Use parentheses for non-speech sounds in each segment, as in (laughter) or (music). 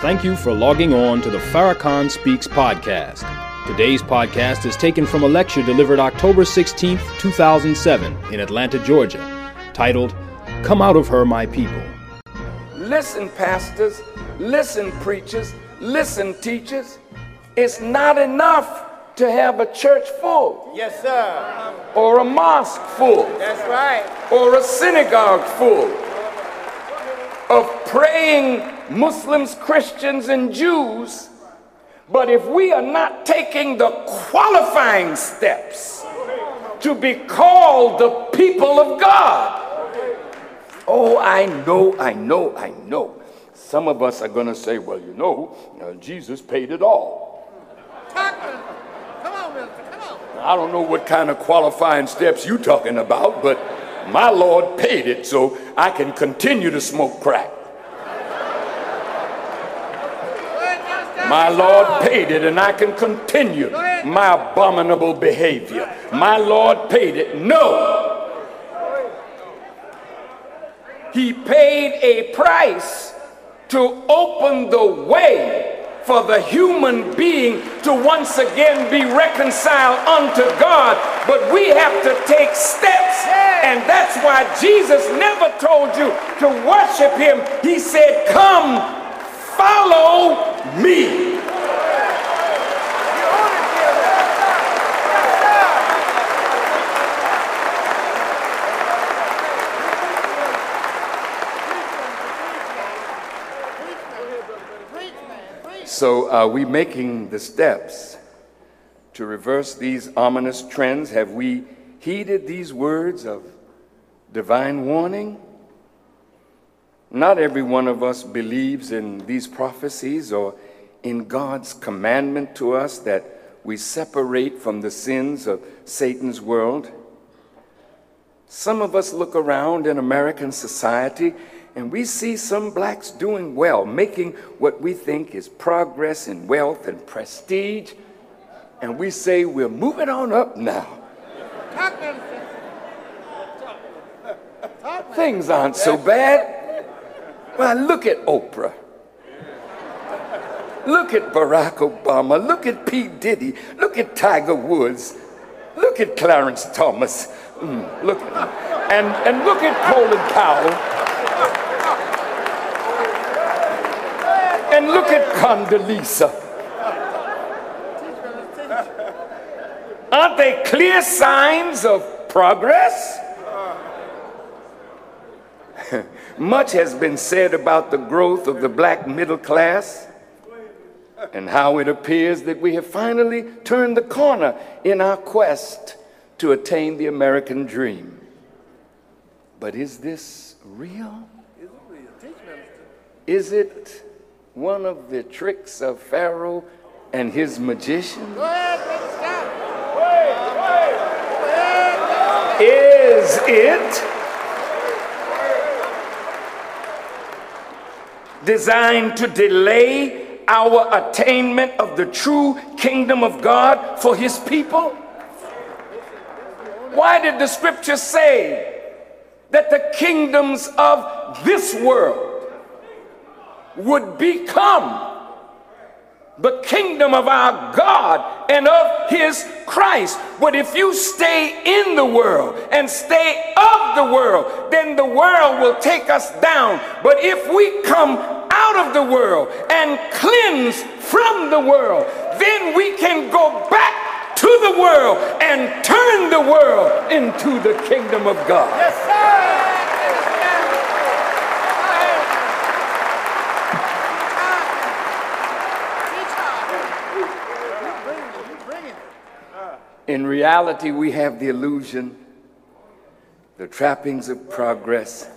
Thank you for logging on to the Farrakhan Speaks podcast. Today's podcast is taken from a lecture delivered October 16, 2007, in Atlanta, Georgia, titled Come Out of Her, My People. Listen, pastors, listen, preachers, listen, teachers. It's not enough to have a church full. Yes, sir. Or a mosque full. That's right. Or a synagogue full of praying Muslims, Christians, and Jews. But if we are not taking the qualifying steps to be called the people of God, oh, I know, I know, I know. Some of us are going to say, well, you know, uh, Jesus paid it all. Come on. Come on. I don't know what kind of qualifying steps you're talking about, but my Lord paid it so I can continue to smoke crack. My Lord paid it, and I can continue my abominable behavior. My Lord paid it. No. He paid a price to open the way for the human being to once again be reconciled unto God. But we have to take steps, and that's why Jesus never told you to worship Him. He said, Come follow me. So, are we making the steps to reverse these ominous trends? Have we heeded these words of divine warning? Not every one of us believes in these prophecies or in God's commandment to us that we separate from the sins of Satan's world. Some of us look around in American society and we see some blacks doing well, making what we think is progress in wealth and prestige, and we say we're moving on up now. Things aren't so bad. Well, look at Oprah. Look at Barack Obama. Look at P. Diddy. Look at Tiger Woods. Look at Clarence Thomas. Mm, look at him. And, and look at Colin Powell. And look at Condoleezza. Aren't they clear signs of progress? Much has been said about the growth of the black middle class and how it appears that we have finally turned the corner in our quest to attain the American dream. But is this real? Is it one of the tricks of Pharaoh and his magicians? Is it designed to delay our attainment of the true kingdom of God for his people? Why did the scripture say that the kingdoms of this world would become the kingdom of our God and of his Christ. But if you stay in the world and stay of the world, then the world will take us down. But if we come out of the world and cleanse from the world, then we can go back to the world and turn the world into the kingdom of God. Yes, sir. In reality, we have the illusion, the trappings of progress,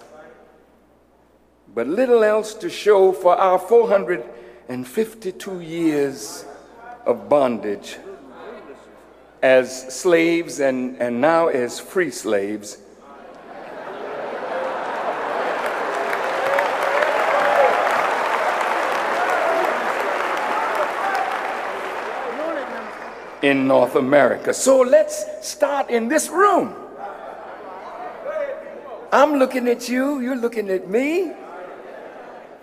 but little else to show for our 452 years of bondage as slaves and, and now as free slaves. In North America. So let's start in this room. I'm looking at you, you're looking at me.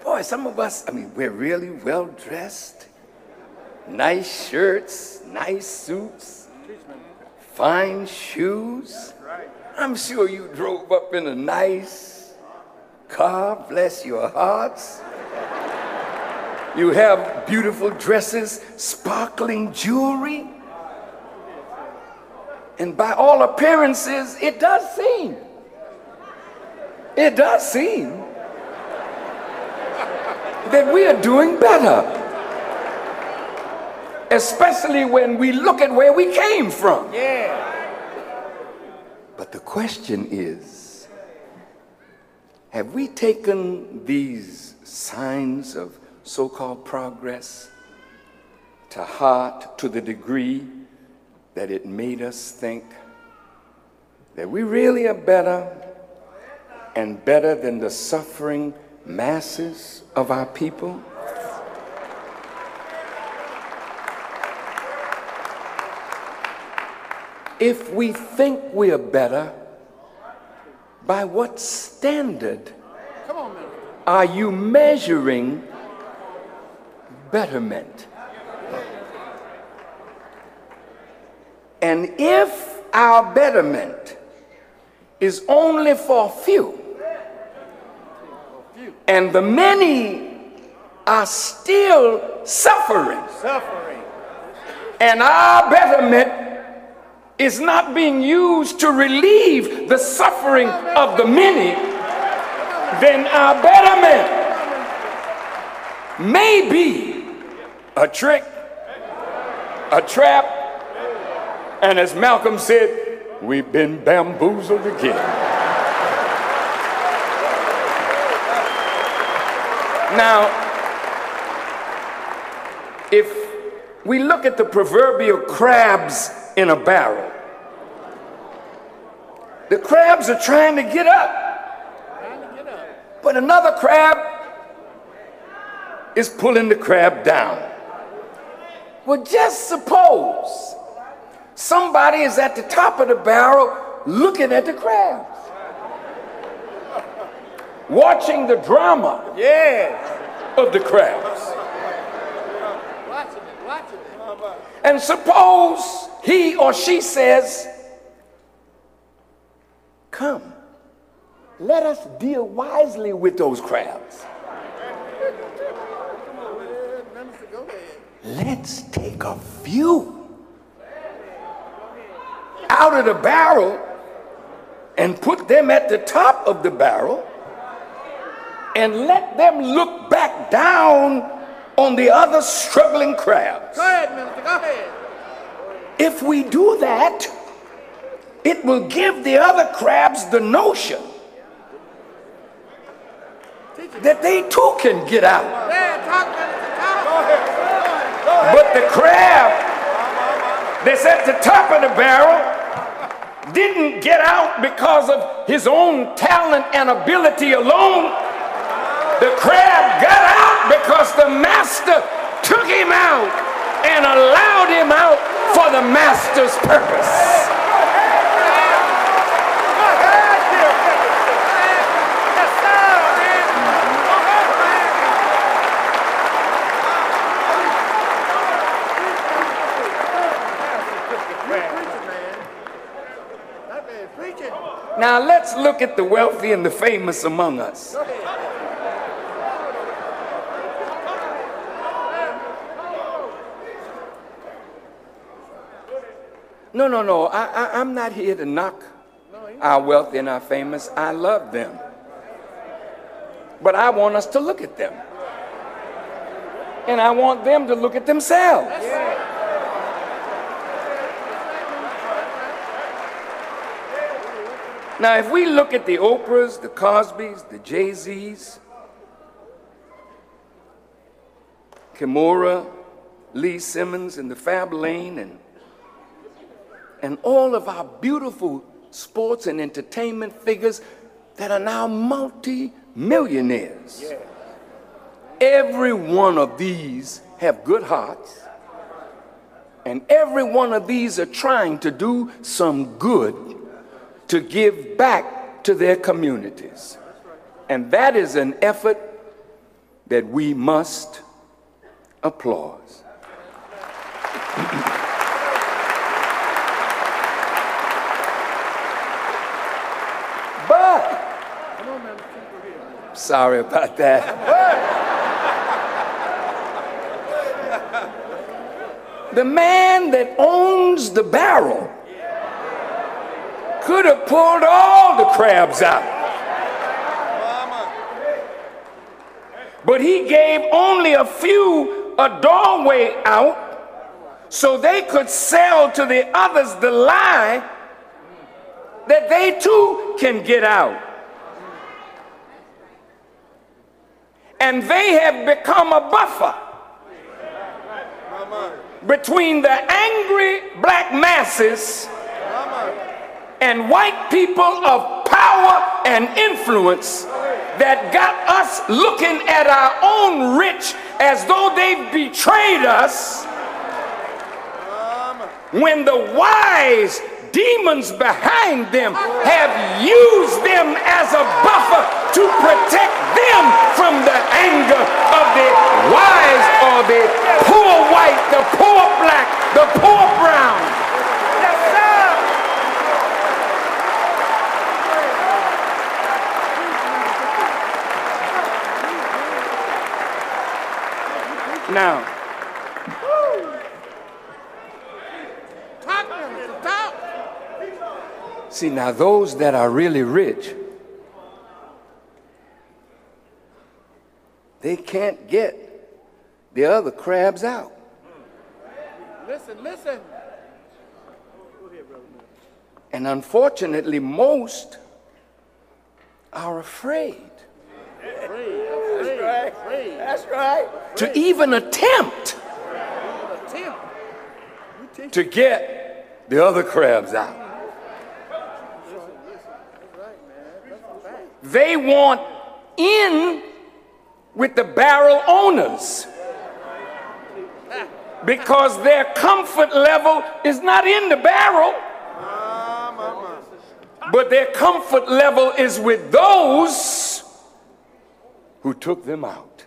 boy, some of us, I mean, we're really well dressed. Nice shirts, nice suits, fine shoes. I'm sure you drove up in a nice car, bless your hearts. You have beautiful dresses, sparkling jewelry. And by all appearances, it does seem, it does seem that we are doing better. Especially when we look at where we came from. Yeah. But the question is have we taken these signs of so called progress to heart to the degree that it made us think that we really are better and better than the suffering masses of our people? If we think we are better, by what standard Come on, Minister. are you measuring betterment? And if our betterment is only for few, and the many are still suffering, Suffering. and our betterment is not being used to relieve the suffering of the many, then our betterment may be a trick, a trap, and as Malcolm said, we've been bamboozled again. Now, if we look at the proverbial crabs in a barrel, the crabs are trying to get up, but another crab is pulling the crab down. Well, just suppose somebody is at the top of the barrel looking at the crabs, watching the drama Yes. of the crabs. Watching it, watching it. And suppose he or she says, Come, let us deal wisely with those crabs. Minister, go ahead. Let's take a few out of the barrel and put them at the top of the barrel and let them look back down on the other struggling crabs. Go ahead, Minister, go ahead. If we do that, it will give the other crabs the notion that they too can get out. There, talk, Minister, talk. Go ahead. Go ahead. But the crab that's at the top of the barrel didn't get out because of his own talent and ability alone. The crab got out because the master took him out and allowed him out for the master's purpose. Yes, sir, man. Preaching, man. That man preaching. Now let's look at the wealthy and the famous among us. No, no, no. I, I, I'm not here to knock our wealthy and our famous. I love them. But I want us to look at them. And I want them to look at themselves. Now, if we look at the Oprahs, the Cosbys, the Jay Z's, Kimora, Lee Simmons, and the Fab Lane, and and all of our beautiful sports and entertainment figures that are now multi-millionaires. Every one of these have good hearts, and every one of these are trying to do some good to give back to their communities. And that is an effort that we must applaud. but, sorry about that. the man that owns the barrel could have pulled all the crabs out. But he gave only a few a doorway out so they could sell to the others the lie that they too can get out. And they have become a buffer between the angry black masses and white people of power and influence that got us looking at our own rich as though they've betrayed us when the wise demons behind them have used them as a buffer to protect them from the anger of the wise or the poor white, the poor black, the poor brown. Yes, sir. Now, See, now those that are really rich, they can't get the other crabs out. Listen, listen. And unfortunately, most are afraid. Afraid, That's right. To even attempt to get the other crabs out. They want in with the barrel owners because their comfort level is not in the barrel, ah, but their comfort level is with those who took them out.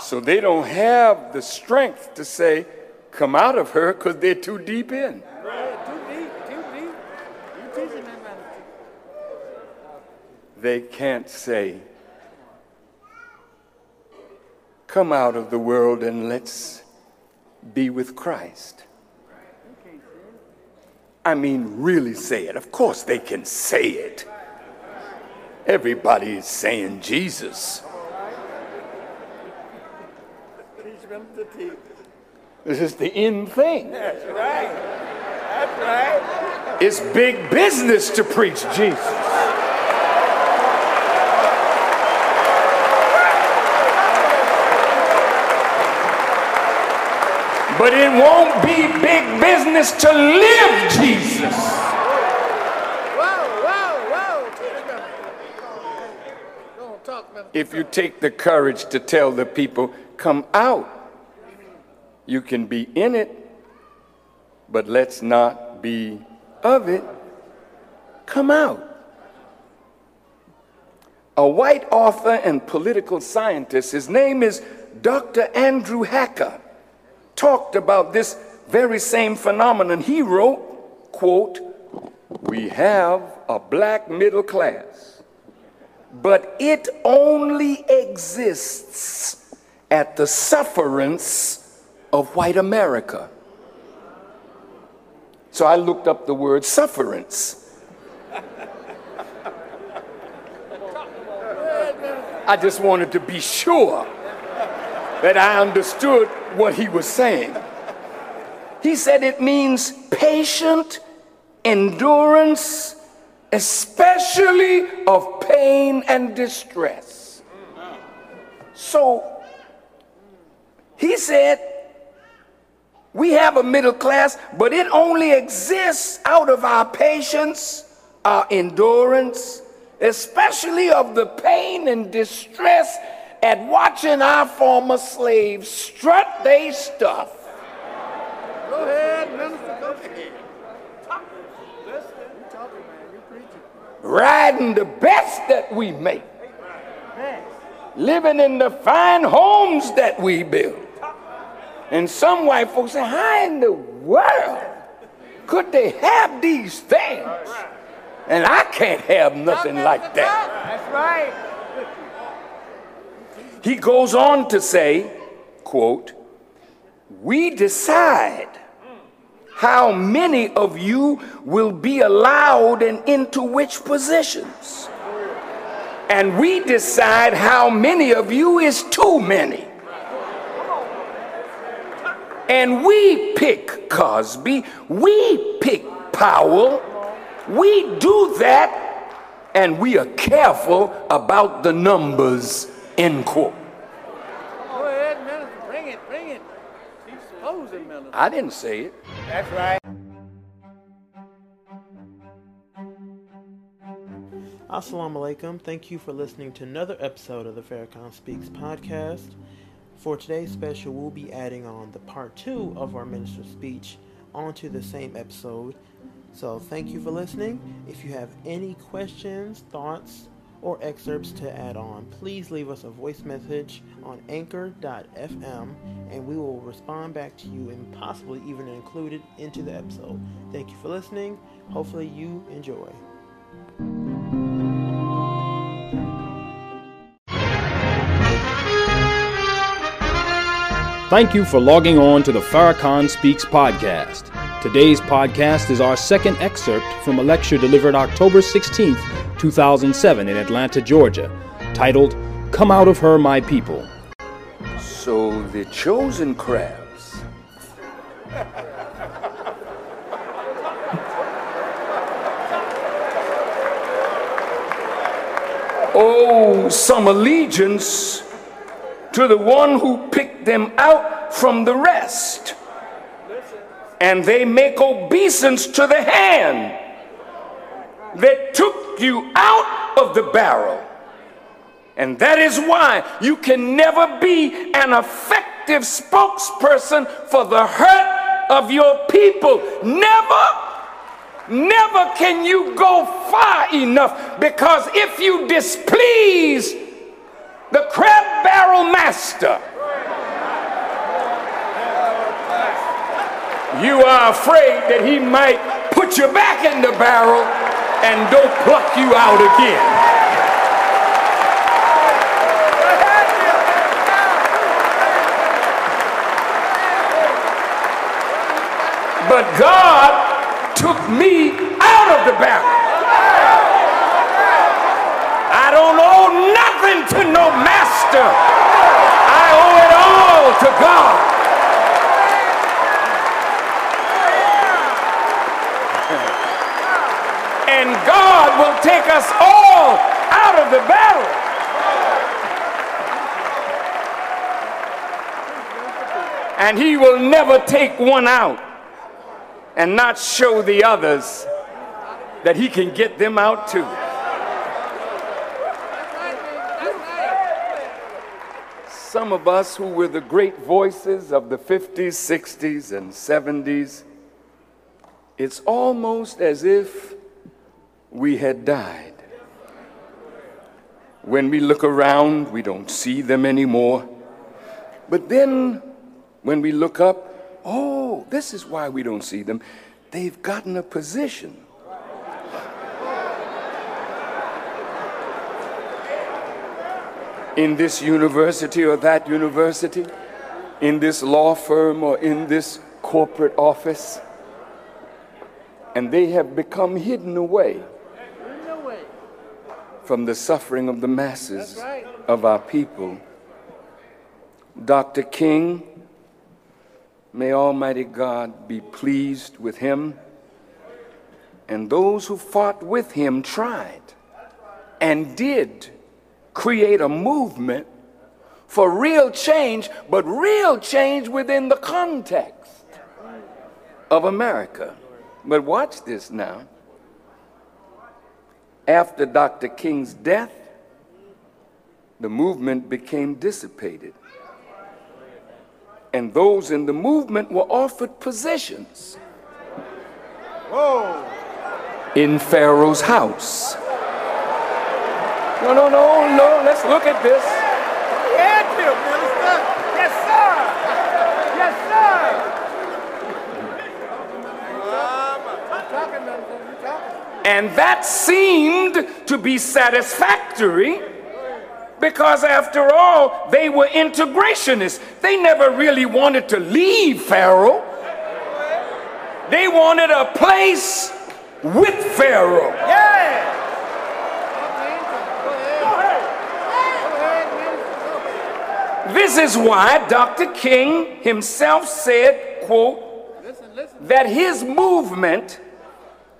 So they don't have the strength to say, come out of her because they're too deep in. they can't say, Come out of the world and let's be with Christ. I mean, really say it. Of course, they can say it. Everybody is saying Jesus. This is the end thing. That's right. That's right. It's big business to preach Jesus. But it won't be big business to live Jesus. If you take the courage to tell the people, come out, you can be in it, but let's not be of it. Come out. A white author and political scientist, his name is Dr. Andrew Hacker talked about this very same phenomenon. He wrote, quote, we have a black middle class, but it only exists at the sufferance of white America. So I looked up the word sufferance. I just wanted to be sure that I understood what he was saying. He said it means patient endurance, especially of pain and distress. So he said, we have a middle class, but it only exists out of our patience, our endurance, especially of the pain and distress at watching our former slaves strut their stuff. Go ahead, minister. Go ahead. Listen, you talking, man. You preaching. Riding the best that we make, living in the fine homes that we build. And some white folks say, How in the world could they have these things? And I can't have nothing like that. That's right. He goes on to say, quote, we decide how many of you will be allowed and into which positions. And we decide how many of you is too many. And we pick Cosby, we pick Powell, we do that, and we are careful about the numbers, end quote. Go ahead, minister. Bring it, bring it. He's supposing minister. I didn't say it. That's right. Assalamu alaikum. Thank you for listening to another episode of the Farrakhan Speaks podcast. For today's special, we'll be adding on the part two of our minister's speech onto the same episode. So, thank you for listening. If you have any questions, thoughts, or excerpts to add on, please leave us a voice message on anchor.fm and we will respond back to you and possibly even include it into the episode. Thank you for listening. Hopefully, you enjoy. Thank you for logging on to the Farrakhan Speaks podcast. Today's podcast is our second excerpt from a lecture delivered October 16th, 2007 in Atlanta, Georgia, titled Come Out of Her, My People. So the chosen crabs. (laughs) oh, some allegiance to the one who picked them out from the rest. And they make obeisance to the hand that took you out of the barrel. And that is why you can never be an effective spokesperson for the hurt of your people. Never, never can you go far enough because if you displease the crab barrel master, you are afraid that he might put you back in the barrel and don't pluck you out again. But God took me out of the barrel. I don't owe nothing to no master. I owe it all to God. And God will take us all out of the battle. And he will never take one out and not show the others that he can get them out too. Some of us who were the great voices of the 50s, 60s, and 70s, it's almost as if we had died. When we look around, we don't see them anymore. But then when we look up, oh, this is why we don't see them. They've gotten a position. In this university or that university, in this law firm or in this corporate office, and they have become hidden away. From the suffering of the masses right. of our people. Dr. King, may Almighty God be pleased with him. And those who fought with him tried and did create a movement for real change, but real change within the context of America. But watch this now. After Dr. King's death, the movement became dissipated. And those in the movement were offered positions Whoa. in Pharaoh's house. No, no, no, no. Let's look at this. Yeah, Bill, Minister. Yes, sir. Yes, sir. I'm talking, Minister. You talking? And that seemed to be satisfactory because, after all, they were integrationists. They never really wanted to leave Pharaoh, they wanted a place with Pharaoh. Yeah. This is why Dr. King himself said, quote, that his movement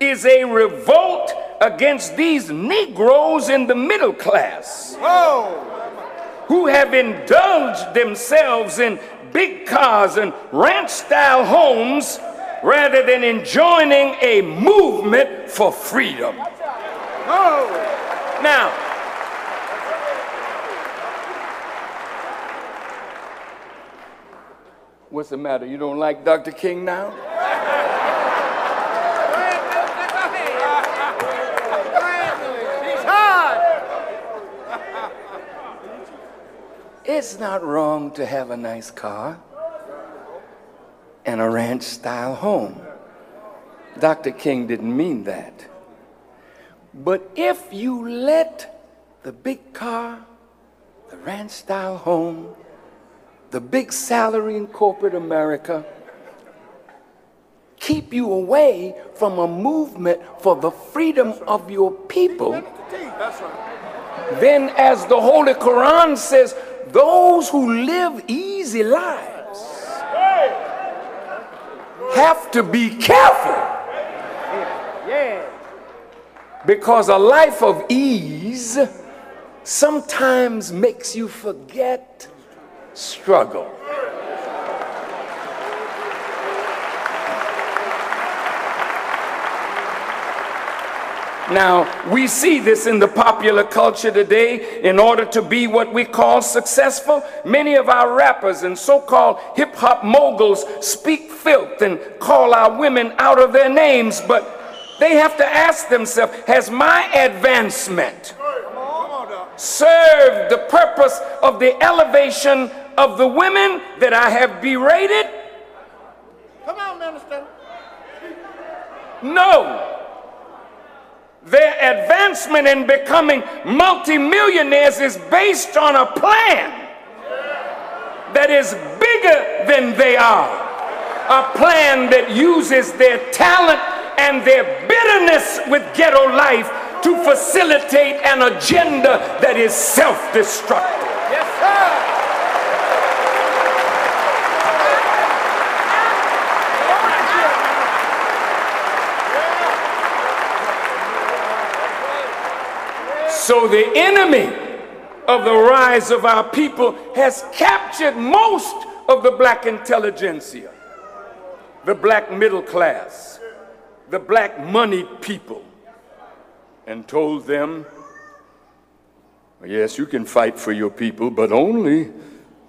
is a revolt against these Negroes in the middle class Whoa. who have indulged themselves in big cars and ranch style homes rather than enjoying a movement for freedom. Whoa. Now, what's the matter? You don't like Dr. King now? Go ahead, Minister. Go ahead. Go ahead, Minister. He's hard. It's not wrong to have a nice car and a ranch style home. Dr. King didn't mean that. But if you let the big car, the ranch style home, the big salary in corporate America keep you away from a movement for the freedom of your people, then, as the Holy Quran says, those who live easy lives have to be careful because a life of ease sometimes makes you forget struggle. Now, we see this in the popular culture today. In order to be what we call successful, many of our rappers and so called hip hop moguls speak filth and call our women out of their names, but they have to ask themselves Has my advancement served the purpose of the elevation of the women that I have berated? Come on, Minister. No. Their advancement in becoming multimillionaires is based on a plan that is bigger than they are. A plan that uses their talent and their bitterness with ghetto life to facilitate an agenda that is self destructive. Yes, sir. So the enemy of the rise of our people has captured most of the black intelligentsia, the black middle class, the black moneyed people, and told them, yes, you can fight for your people, but only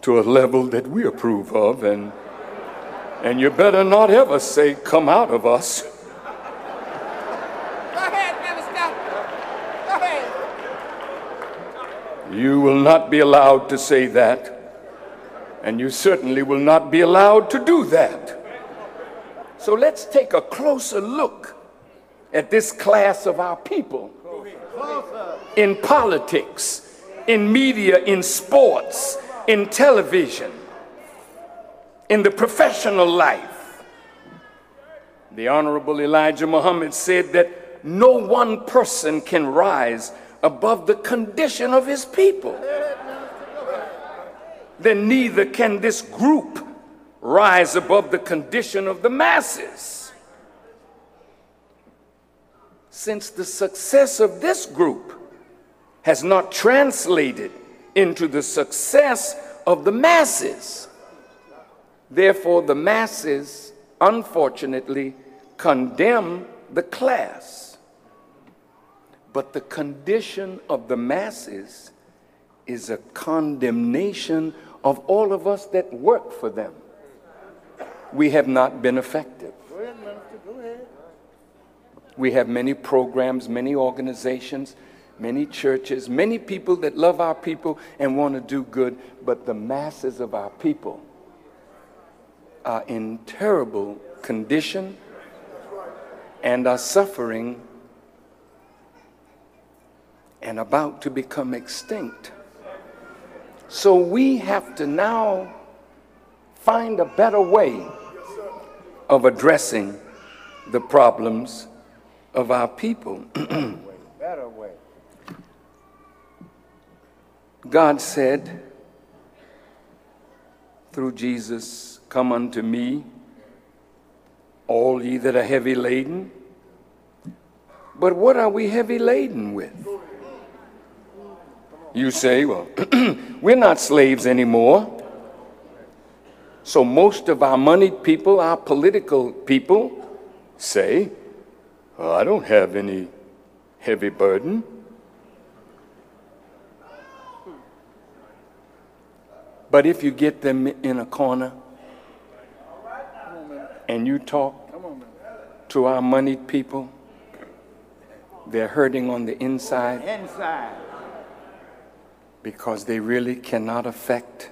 to a level that we approve of, and, and you better not ever say, come out of us. Go ahead, Minister. Go ahead. You will not be allowed to say that, and you certainly will not be allowed to do that. So let's take a closer look at this class of our people in politics, in media, in sports, in television, in the professional life. The Honorable Elijah Muhammad said that no one person can rise above the condition of his people. Then neither can this group rise above the condition of the masses. Since the success of this group has not translated into the success of the masses, therefore, the masses, unfortunately, condemn the class. But the condition of the masses is a condemnation of all of us that work for them. We have not been effective. Go ahead, Minister. Go ahead. We have many programs, many organizations, many churches, many people that love our people and want to do good, but the masses of our people are in terrible condition and are suffering and about to become extinct. So we have to now find a better way of addressing the problems of our people. (clears throat) God said through Jesus, Come unto me, all ye that are heavy laden. But what are we heavy laden with? You say, well, (clears throat) we're not slaves anymore. So most of our moneyed people, our political people, say, well, I don't have any heavy burden. But if you get them in a corner and you talk to our moneyed people, they're hurting on the inside. Inside. Because they really cannot affect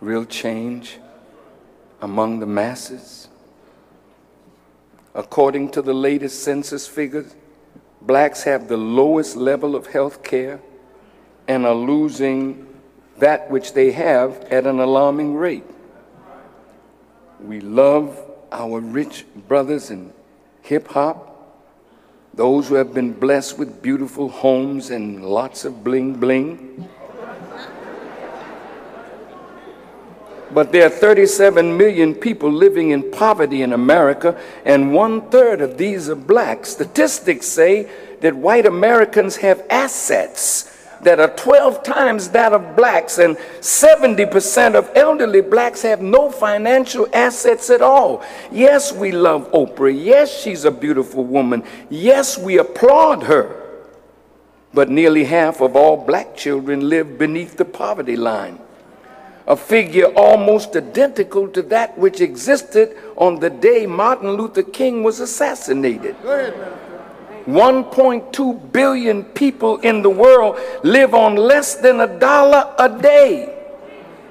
real change among the masses. According to the latest census figures, blacks have the lowest level of health care and are losing that which they have at an alarming rate. We love our rich brothers in hip hop, those who have been blessed with beautiful homes and lots of bling bling. But there are 37 million people living in poverty in America, and one third of these are black. Statistics say that white Americans have assets that are 12 times that of blacks, and 70% of elderly blacks have no financial assets at all. Yes, we love Oprah. Yes, she's a beautiful woman. Yes, we applaud her. But nearly half of all black children live beneath the poverty line a figure almost identical to that which existed on the day Martin Luther King was assassinated. 1.2 billion people in the world live on less than a dollar a day.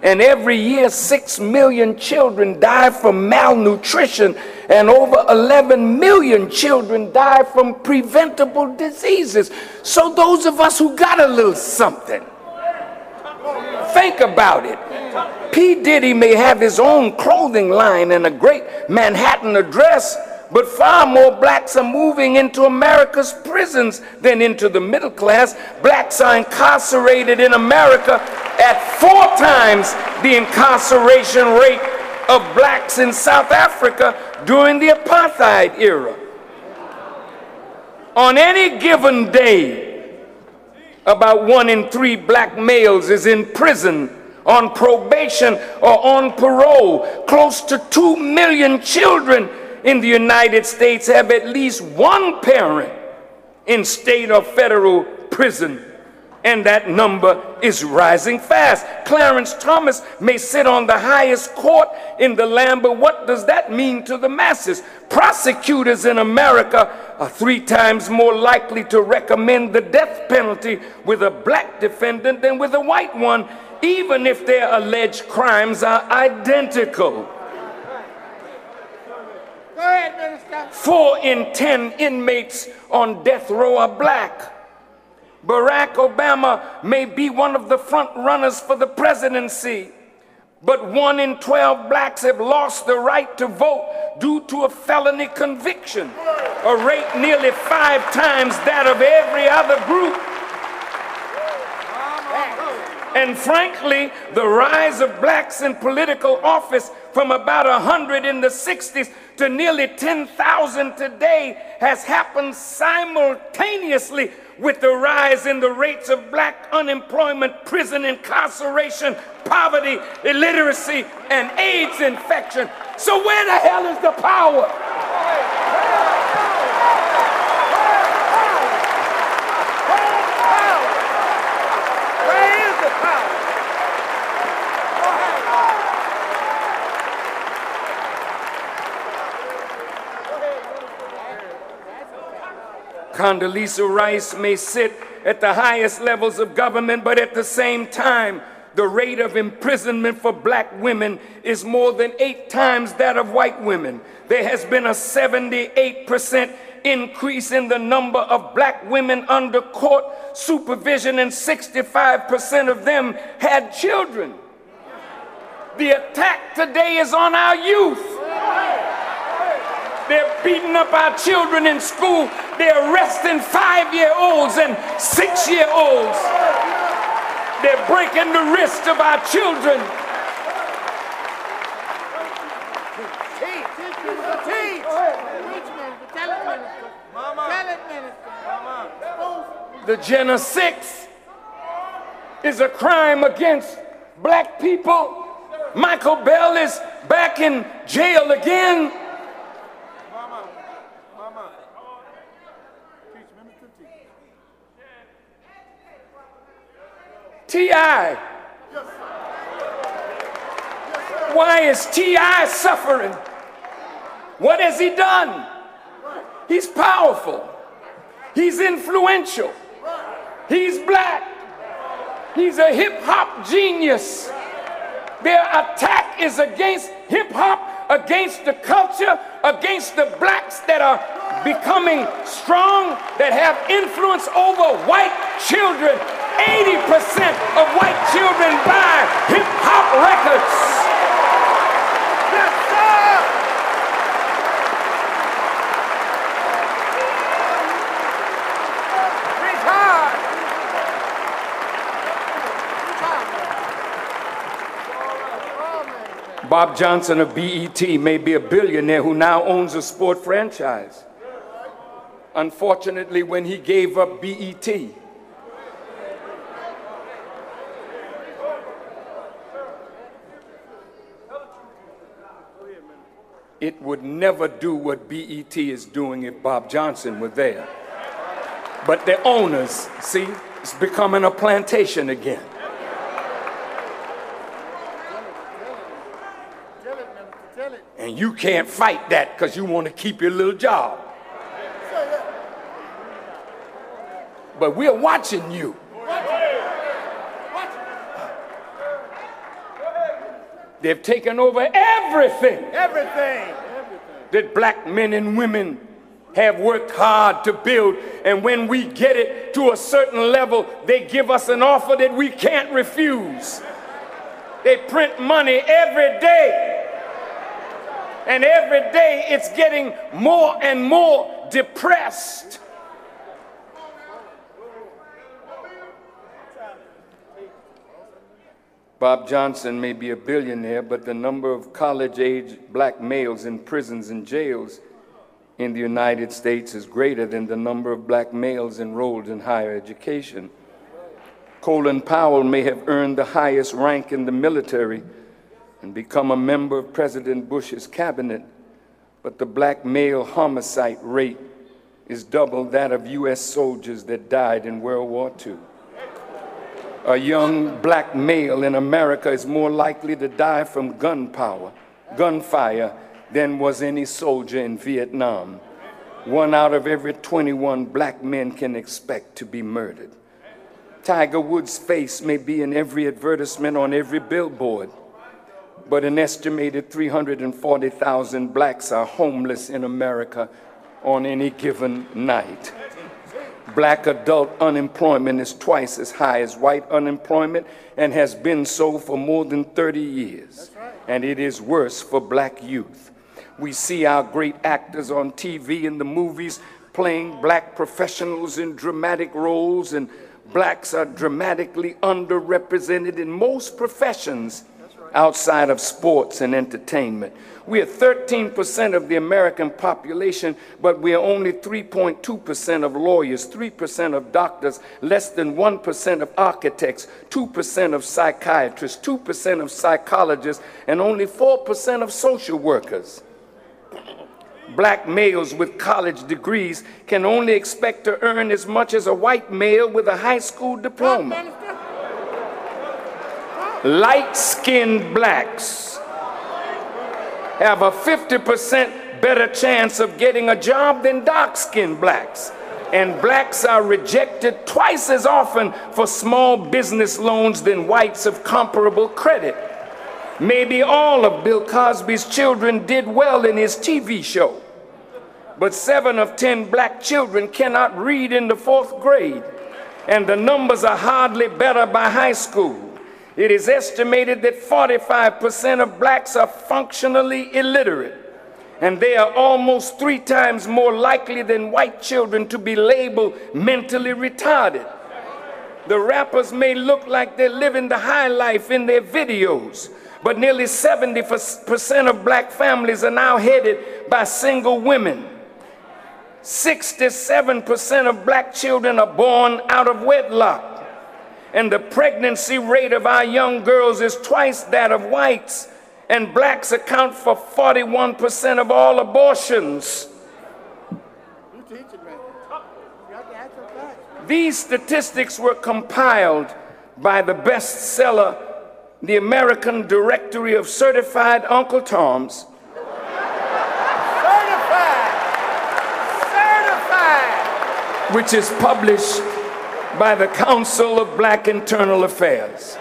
And every year, 6 million children die from malnutrition, and over 11 million children die from preventable diseases. So, those of us who got a little something, think about it. P. Diddy may have his own clothing line and a great Manhattan address, but far more blacks are moving into America's prisons than into the middle class. Blacks are incarcerated in America at four times the incarceration rate of blacks in South Africa during the apartheid era. On any given day, about one in three black males is in prison on probation or on parole. Close to 2 million children in the United States have at least one parent in state or federal prison. And that number is rising fast. Clarence Thomas may sit on the highest court in the land, but what does that mean to the masses? Prosecutors in America are three times more likely to recommend the death penalty with a black defendant than with a white one even if their alleged crimes are identical. Four in ten inmates on death row are black. Barack Obama may be one of the front runners for the presidency, but one in 12 blacks have lost the right to vote due to a felony conviction, a rate nearly five times that of every other group. And frankly, the rise of blacks in political office from about 100 in the 60s to nearly 10,000 today has happened simultaneously with the rise in the rates of black unemployment, prison incarceration, poverty, illiteracy, and AIDS infection. So, where the hell is the power? Condoleezza Rice may sit at the highest levels of government, but at the same time, the rate of imprisonment for black women is more than eight times that of white women. There has been a 78% increase in the number of black women under court supervision, and 65% of them had children. The attack today is on our youth. They're beating up our children in school. They're arresting five year olds and six year olds. They're breaking the wrist of our children. The Jena 6 is a crime against black people. Mychal Bell is back in jail again. T.I. Why is T.I. suffering? What has he done? He's powerful. He's influential. He's black. He's a hip hop genius. Their attack is against hip hop, against the culture, against the blacks that are becoming strong, that have influence over white children. 80% of white children buy hip hop records. Bob Johnson of BET may be a billionaire who now owns a sport franchise. Unfortunately, when he gave up BET, it would never do what BET is doing if Bob Johnson were there. But the owners, see, it's becoming a plantation again. And you can't fight that because you want to keep your little job. But we're watching you. They've taken over everything. Everything. That black men and women have worked hard to build. And when we get it to a certain level, they give us an offer that we can't refuse. They print money every day. And every day it's getting more and more depressed. Bob Johnson may be a billionaire, but the number of college age black males in prisons and jails in the United States is greater than the number of black males enrolled in higher education. Colin Powell may have earned the highest rank in the military and become a member of President Bush's cabinet, but the black male homicide rate is double that of U.S. soldiers that died in World War II a young black male in America is more likely to die from gunpowder, gunfire, than was any soldier in Vietnam. One out of every 21 black men can expect to be murdered. Tiger Woods' face may be in every advertisement on every billboard, but an estimated 340,000 blacks are homeless in America on any given night. Black adult unemployment is twice as high as white unemployment and has been so for more than 30 years. And it is worse for black youth. We see our great actors on TV and the movies playing black professionals in dramatic roles, and blacks are dramatically underrepresented in most professions outside of sports and entertainment. We are 13% of the American population, but we are only 3.2% of lawyers, 3% of doctors, less than 1% of architects, 2% of psychiatrists, 2% of psychologists, and only 4% of social workers. Black males with college degrees can only expect to earn as much as a white male with a high school diploma. Light skinned blacks have a 50% better chance of getting a job than dark skinned blacks. and blacks are rejected twice as often for small business loans than whites of comparable credit. Maybe all of Bill Cosby's children did well in his TV show, but seven of ten black children cannot read in the fourth grade, and the numbers are hardly better by high school. It is estimated that 45% of blacks are functionally illiterate and they are almost three times more likely than white children to be labeled mentally retarded. The rappers may look like they're living the high life in their videos, but nearly 70% of black families are now headed by single women. 67% of black children are born out of wedlock. And the pregnancy rate of our young girls is twice that of whites and blacks account for 41% of all abortions. These statistics were compiled by the bestseller, The American Directory of Certified Uncle Toms. Certified! Certified! Which is published by the Council of Black Internal Affairs.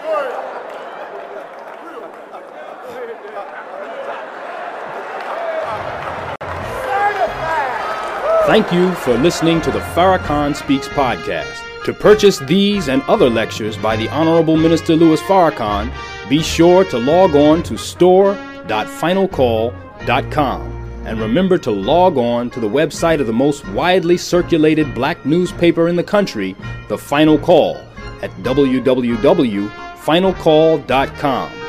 Thank you for listening to the Farrakhan Speaks podcast. To purchase these and other lectures by the Honorable Minister Louis Farrakhan, be sure to log on to store.finalcall.com and remember to log on to the website of the most widely circulated black newspaper in the country, The Final Call, at www.finalcall.com.